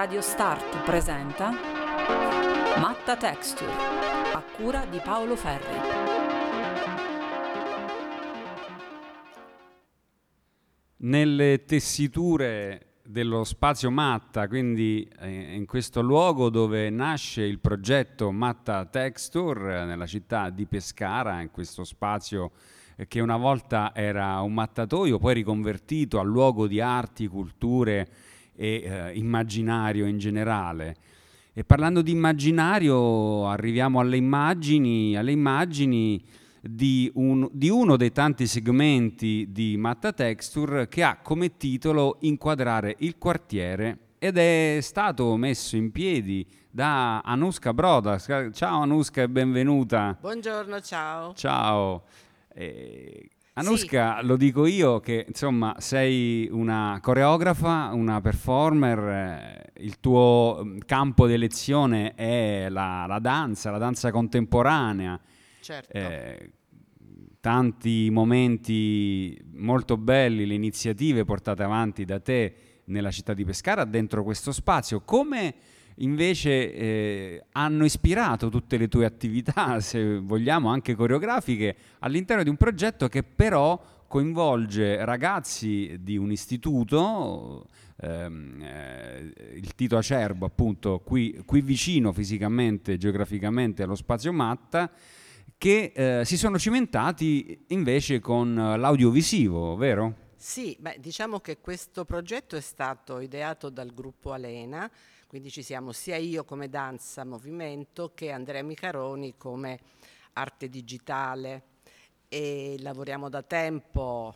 Radio Start presenta Matta Texture a cura di Paolo Ferri. Nelle tessiture dello spazio Matta, quindi eh, in questo luogo dove nasce il progetto Matta Texture nella città di Pescara, in questo spazio che una volta era un mattatoio, poi riconvertito a luogo di arti, culture e eh, immaginario in generale. E parlando di immaginario arriviamo alle immagini, alle immagini di, un, di, uno dei tanti segmenti di Matta Texture che ha come titolo Inquadrare il quartiere ed è stato messo in piedi da Anuska Broda. Ciao Anuska e benvenuta. Buongiorno, ciao. Ciao. Eh, Anuska, sì. lo dico io che insomma sei una coreografa, una performer, eh, il tuo mm, campo di elezione è la, la danza, la danza contemporanea. Certo. Eh, tanti momenti molto belli, le iniziative portate avanti da te nella città di Pescara dentro questo spazio. Come invece eh, hanno ispirato tutte le tue attività, se vogliamo anche coreografiche, all'interno di un progetto che però coinvolge ragazzi di un istituto, ehm, eh, il Tito Acerbo appunto qui, qui, vicino fisicamente, geograficamente allo spazio Matta, che eh, si sono cimentati invece con l'audiovisivo, vero? Sì, beh, diciamo che questo progetto è stato ideato dal gruppo Alena, quindi ci siamo sia io come danza movimento che Andrea Micaroni come arte digitale. E lavoriamo da tempo,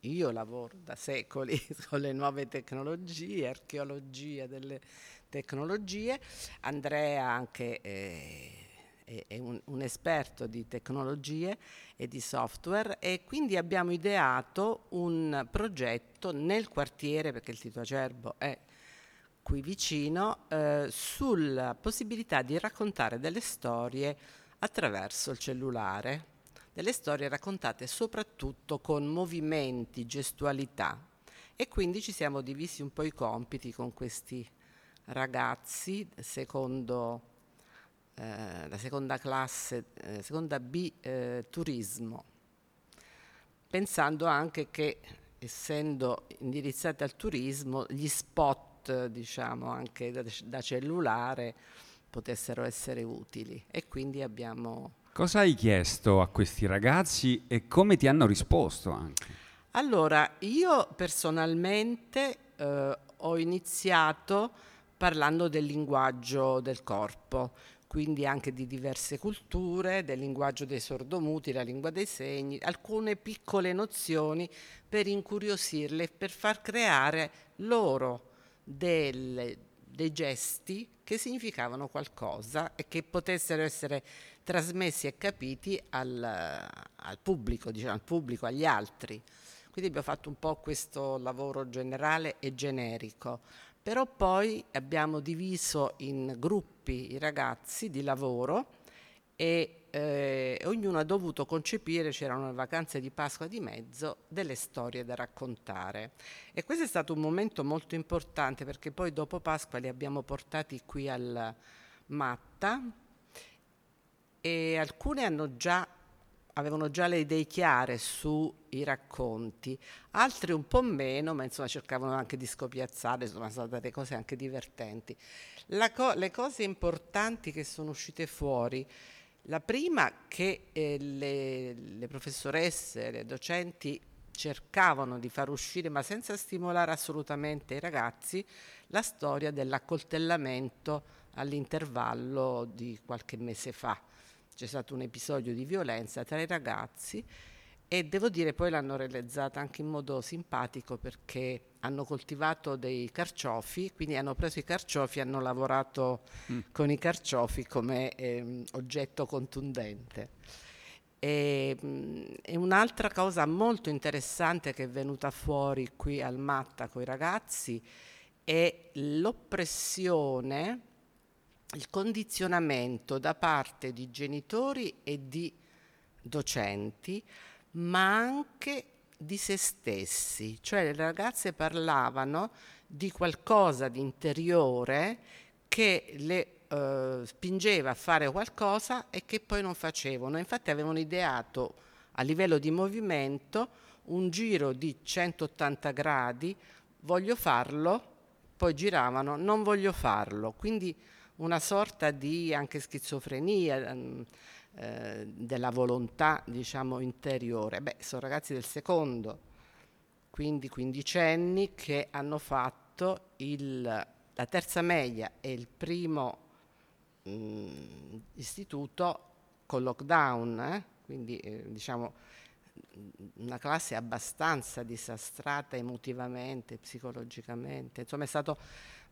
io lavoro da secoli con le nuove tecnologie, archeologia delle tecnologie, Andrea anche eh, è un, un, esperto di tecnologie e di software e quindi abbiamo ideato un progetto nel quartiere, perché il Tito Acerbo è qui vicino eh, sulla possibilità di raccontare delle storie attraverso il cellulare, delle storie raccontate soprattutto con movimenti, gestualità. E quindi ci siamo divisi un po' i compiti con questi ragazzi, secondo eh, la seconda classe, eh, seconda B, eh, turismo, pensando anche che essendo indirizzati al turismo, gli spot diciamo anche da, da cellulare potessero essere utili e quindi abbiamo Cosa hai chiesto a questi ragazzi e come ti hanno risposto anche? Allora, io personalmente eh, ho iniziato parlando del linguaggio del corpo, quindi anche di diverse culture, del linguaggio dei sordomuti, la lingua dei segni, alcune piccole nozioni per incuriosirle, per far creare loro del, dei gesti che significavano qualcosa e che potessero essere trasmessi e capiti al, al pubblico, diciamo, al pubblico, agli altri. Quindi abbiamo fatto un po' questo lavoro generale e generico, però poi abbiamo diviso in gruppi i ragazzi di lavoro e eh, ognuno ha dovuto concepire, c'erano le vacanze di Pasqua di mezzo, delle storie da raccontare. E questo è stato un momento molto importante perché poi dopo Pasqua li abbiamo portati qui al Matta e alcune già, avevano già le idee chiare sui racconti, altri un po' meno, ma insomma cercavano anche di scopiazzare, insomma sono state cose anche divertenti. Co- le cose importanti che sono uscite fuori la prima che eh, le, le professoresse, le docenti cercavano di far uscire, ma senza stimolare assolutamente i ragazzi, la storia dell'accoltellamento all'intervallo di qualche mese fa. C'è stato un episodio di violenza tra i ragazzi e devo dire poi l'hanno realizzata anche in modo simpatico perché hanno coltivato dei carciofi, quindi hanno preso i carciofi e hanno lavorato mm. con i carciofi come eh, oggetto contundente. E, mh, e, un'altra cosa molto interessante che è venuta fuori qui al Matta con i ragazzi è l'oppressione, il condizionamento da parte di genitori e di docenti ma anche di se stessi, cioè le ragazze parlavano di qualcosa di interiore che le eh, spingeva a fare qualcosa e che poi non facevano. Infatti avevano ideato a livello di movimento un giro di 180 gradi, voglio farlo, poi giravano, non voglio farlo. Quindi una sorta di anche schizofrenia ehm, eh, della volontà, diciamo, interiore. Beh, sono ragazzi del secondo, quindi quindicenni, che hanno fatto il, la terza media e il primo mh, mm, istituto con lockdown, eh? quindi eh, diciamo una classe abbastanza disastrata emotivamente, psicologicamente. Insomma, è stato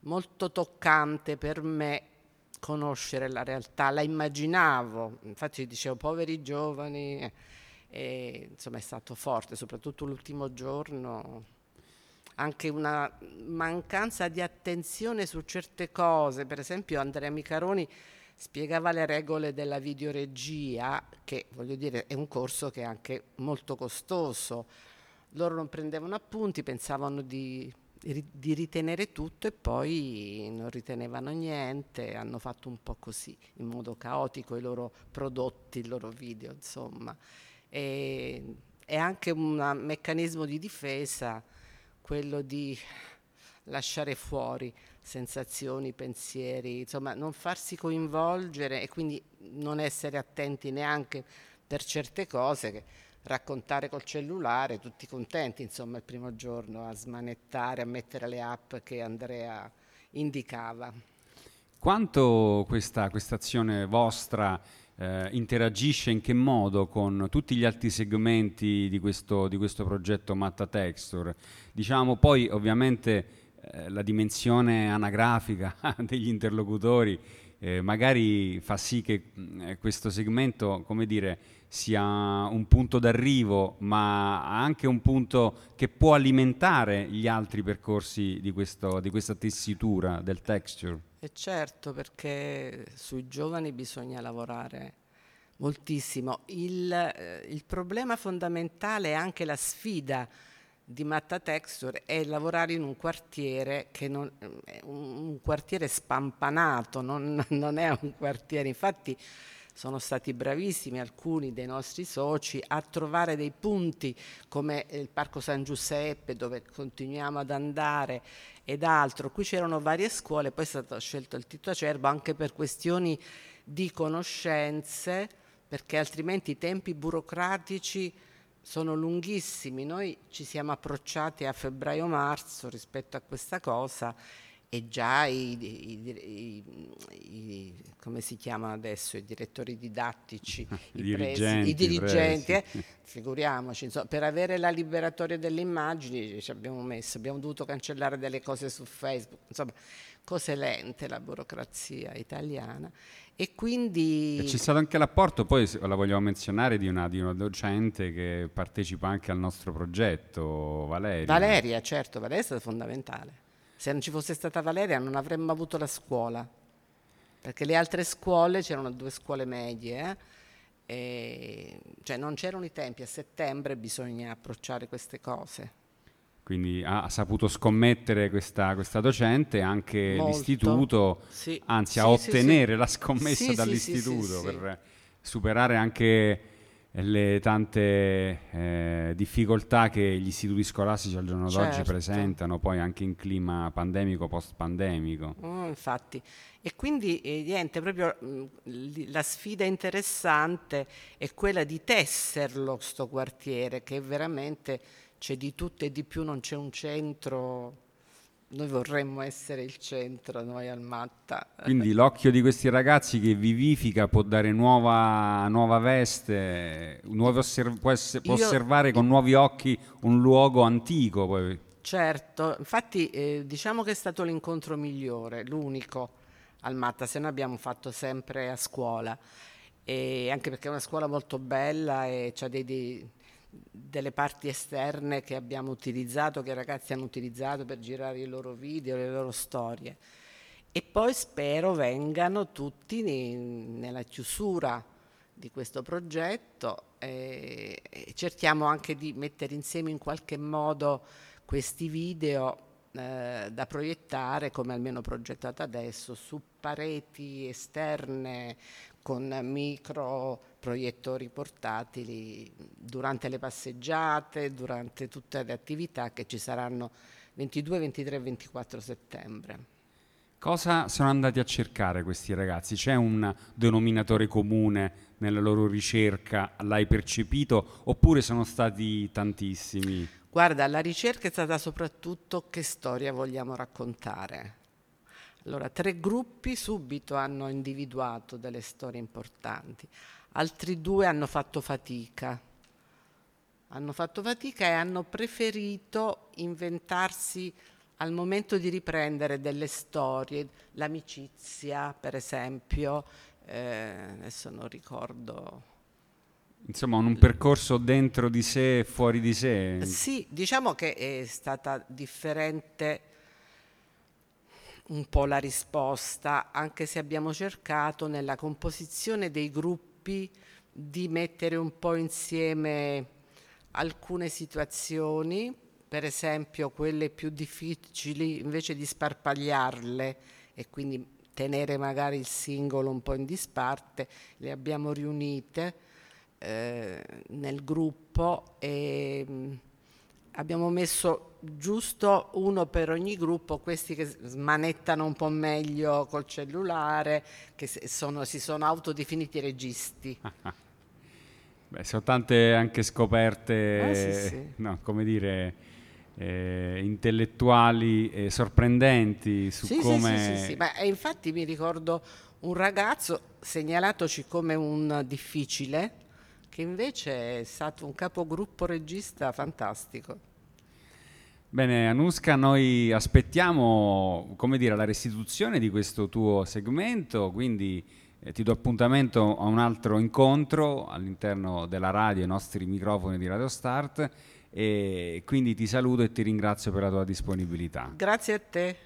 molto toccante per me conoscere la realtà, la immaginavo, infatti dicevo poveri giovani, eh, e, insomma è stato forte, soprattutto l'ultimo giorno, anche una mancanza di attenzione su certe cose, per esempio Andrea Micaroni spiegava le regole della videoregia, che voglio dire è un corso che è anche molto costoso. Loro non prendevano appunti, pensavano di, di ritenere tutto e poi non ritenevano niente, hanno fatto un po' così, in modo caotico i loro prodotti, i loro video, insomma. E, è anche un meccanismo di difesa quello di lasciare fuori sensazioni, pensieri, insomma non farsi coinvolgere e quindi non essere attenti neanche per certe cose, che raccontare col cellulare, tutti contenti insomma il primo giorno a smanettare, a mettere le app che Andrea indicava. Quanto questa azione vostra eh, interagisce in che modo con tutti gli altri segmenti di questo, di questo progetto Matta Texture? Diciamo poi ovviamente eh, la dimensione anagrafica degli interlocutori eh, magari fa sì che eh, questo segmento, come dire, sia un punto d'arrivo, ma anche un punto che può alimentare gli altri percorsi di, questo, di questa tessitura del texture. E certo, perché sui giovani bisogna lavorare moltissimo. Il, eh, il problema fondamentale è anche la sfida di Matta Texture è lavorare in un quartiere che non, è un quartiere spampanato, non, non è un quartiere, infatti sono stati bravissimi alcuni dei nostri soci a trovare dei punti come il Parco San Giuseppe dove continuiamo ad andare ed altro. Qui c'erano varie scuole, poi è stato scelto il Tito Acerbo anche per questioni di conoscenze, perché altrimenti i tempi burocratici sono lunghissimi. Noi ci siamo approcciati a febbraio-marzo rispetto a questa cosa e già i, i, i, come si chiamano adesso i direttori didattici, i, dirigenti, i dirigenti eh, figuriamoci, insomma, per avere la liberatoria delle immagini ci abbiamo messo, abbiamo dovuto cancellare delle cose su Facebook, insomma, cose lente la burocrazia italiana e quindi... E c'è stato anche l'apporto, poi la vogliamo menzionare, di una, di una, docente che partecipa anche al nostro progetto, Valeria. Valeria, certo, Valeria è stata fondamentale. Se non ci fosse stata Valeria non avremmo avuto la scuola, perché le altre scuole, c'erano due scuole medie, eh, cioè non c'erano i tempi, a settembre bisogna approcciare queste cose quindi ha, saputo scommettere questa, questa docente anche Molto. l'istituto, sì. anzi a ottenere la scommessa dall'istituto per superare anche le tante eh, difficoltà che gli istituti scolastici al giorno certo. d'oggi presentano, poi anche in clima pandemico, post-pandemico. Oh, infatti, e quindi eh, niente, proprio mh, mm, la sfida interessante è quella di tesserlo, sto quartiere, che è veramente c'è di tutto e di più, non c'è un centro. Noi vorremmo essere il centro, noi al Matta. Quindi l'occhio di questi ragazzi che vivifica può dare nuova, nuova veste, osserv- può, ess- può Io, osservare con nuovi occhi un luogo antico. Poi. Certo, infatti eh, diciamo che è stato l'incontro migliore, l'unico al Matta, se noi abbiamo fatto sempre a scuola, e anche perché è una scuola molto bella e ha dei, dei delle parti esterne che abbiamo utilizzato, che i ragazzi hanno utilizzato per girare i loro video, le loro storie. E poi spero vengano tutti nella chiusura di questo progetto e cerchiamo anche di mettere insieme in qualche modo questi video eh, da proiettare, come almeno progettato adesso, su pareti esterne con micro proiettori portatili durante le passeggiate, durante tutte le attività che ci saranno 22, 23 e 24 settembre. Cosa sono andati a cercare questi ragazzi? C'è un denominatore comune nella loro ricerca? L'hai percepito? Oppure sono stati tantissimi? Guarda, la ricerca è stata soprattutto che storia vogliamo raccontare. Allora, tre gruppi subito hanno individuato delle storie importanti, altri due hanno fatto fatica. Hanno fatto fatica e hanno preferito inventarsi al momento di riprendere delle storie, l'amicizia per esempio, eh, adesso non ricordo. Insomma, un percorso dentro di sé e fuori di sé. Sì, diciamo che è stata differente un po' la risposta, anche se abbiamo cercato nella composizione dei gruppi di mettere un po' insieme alcune situazioni, per esempio quelle più difficili, invece di sparpagliarle e quindi tenere magari il singolo un po' in disparte, le abbiamo riunite eh, nel gruppo e mm, abbiamo messo giusto uno per ogni gruppo, questi che smanettano un po' meglio col cellulare, che sono, si sono autodefiniti registi. Beh, sono tante anche scoperte, ah, sì, sì. No, come dire, eh, intellettuali e sorprendenti su sì, come... Sì, sì, sì, Ma, infatti mi ricordo un ragazzo segnalatoci come un difficile, che invece è stato un capogruppo regista fantastico. Bene, Anuska, noi aspettiamo come dire, la restituzione di questo tuo segmento, quindi eh, ti do appuntamento a un altro incontro all'interno della radio, ai nostri microfoni di Radio Start e quindi ti saluto e ti ringrazio per la tua disponibilità. Grazie a te.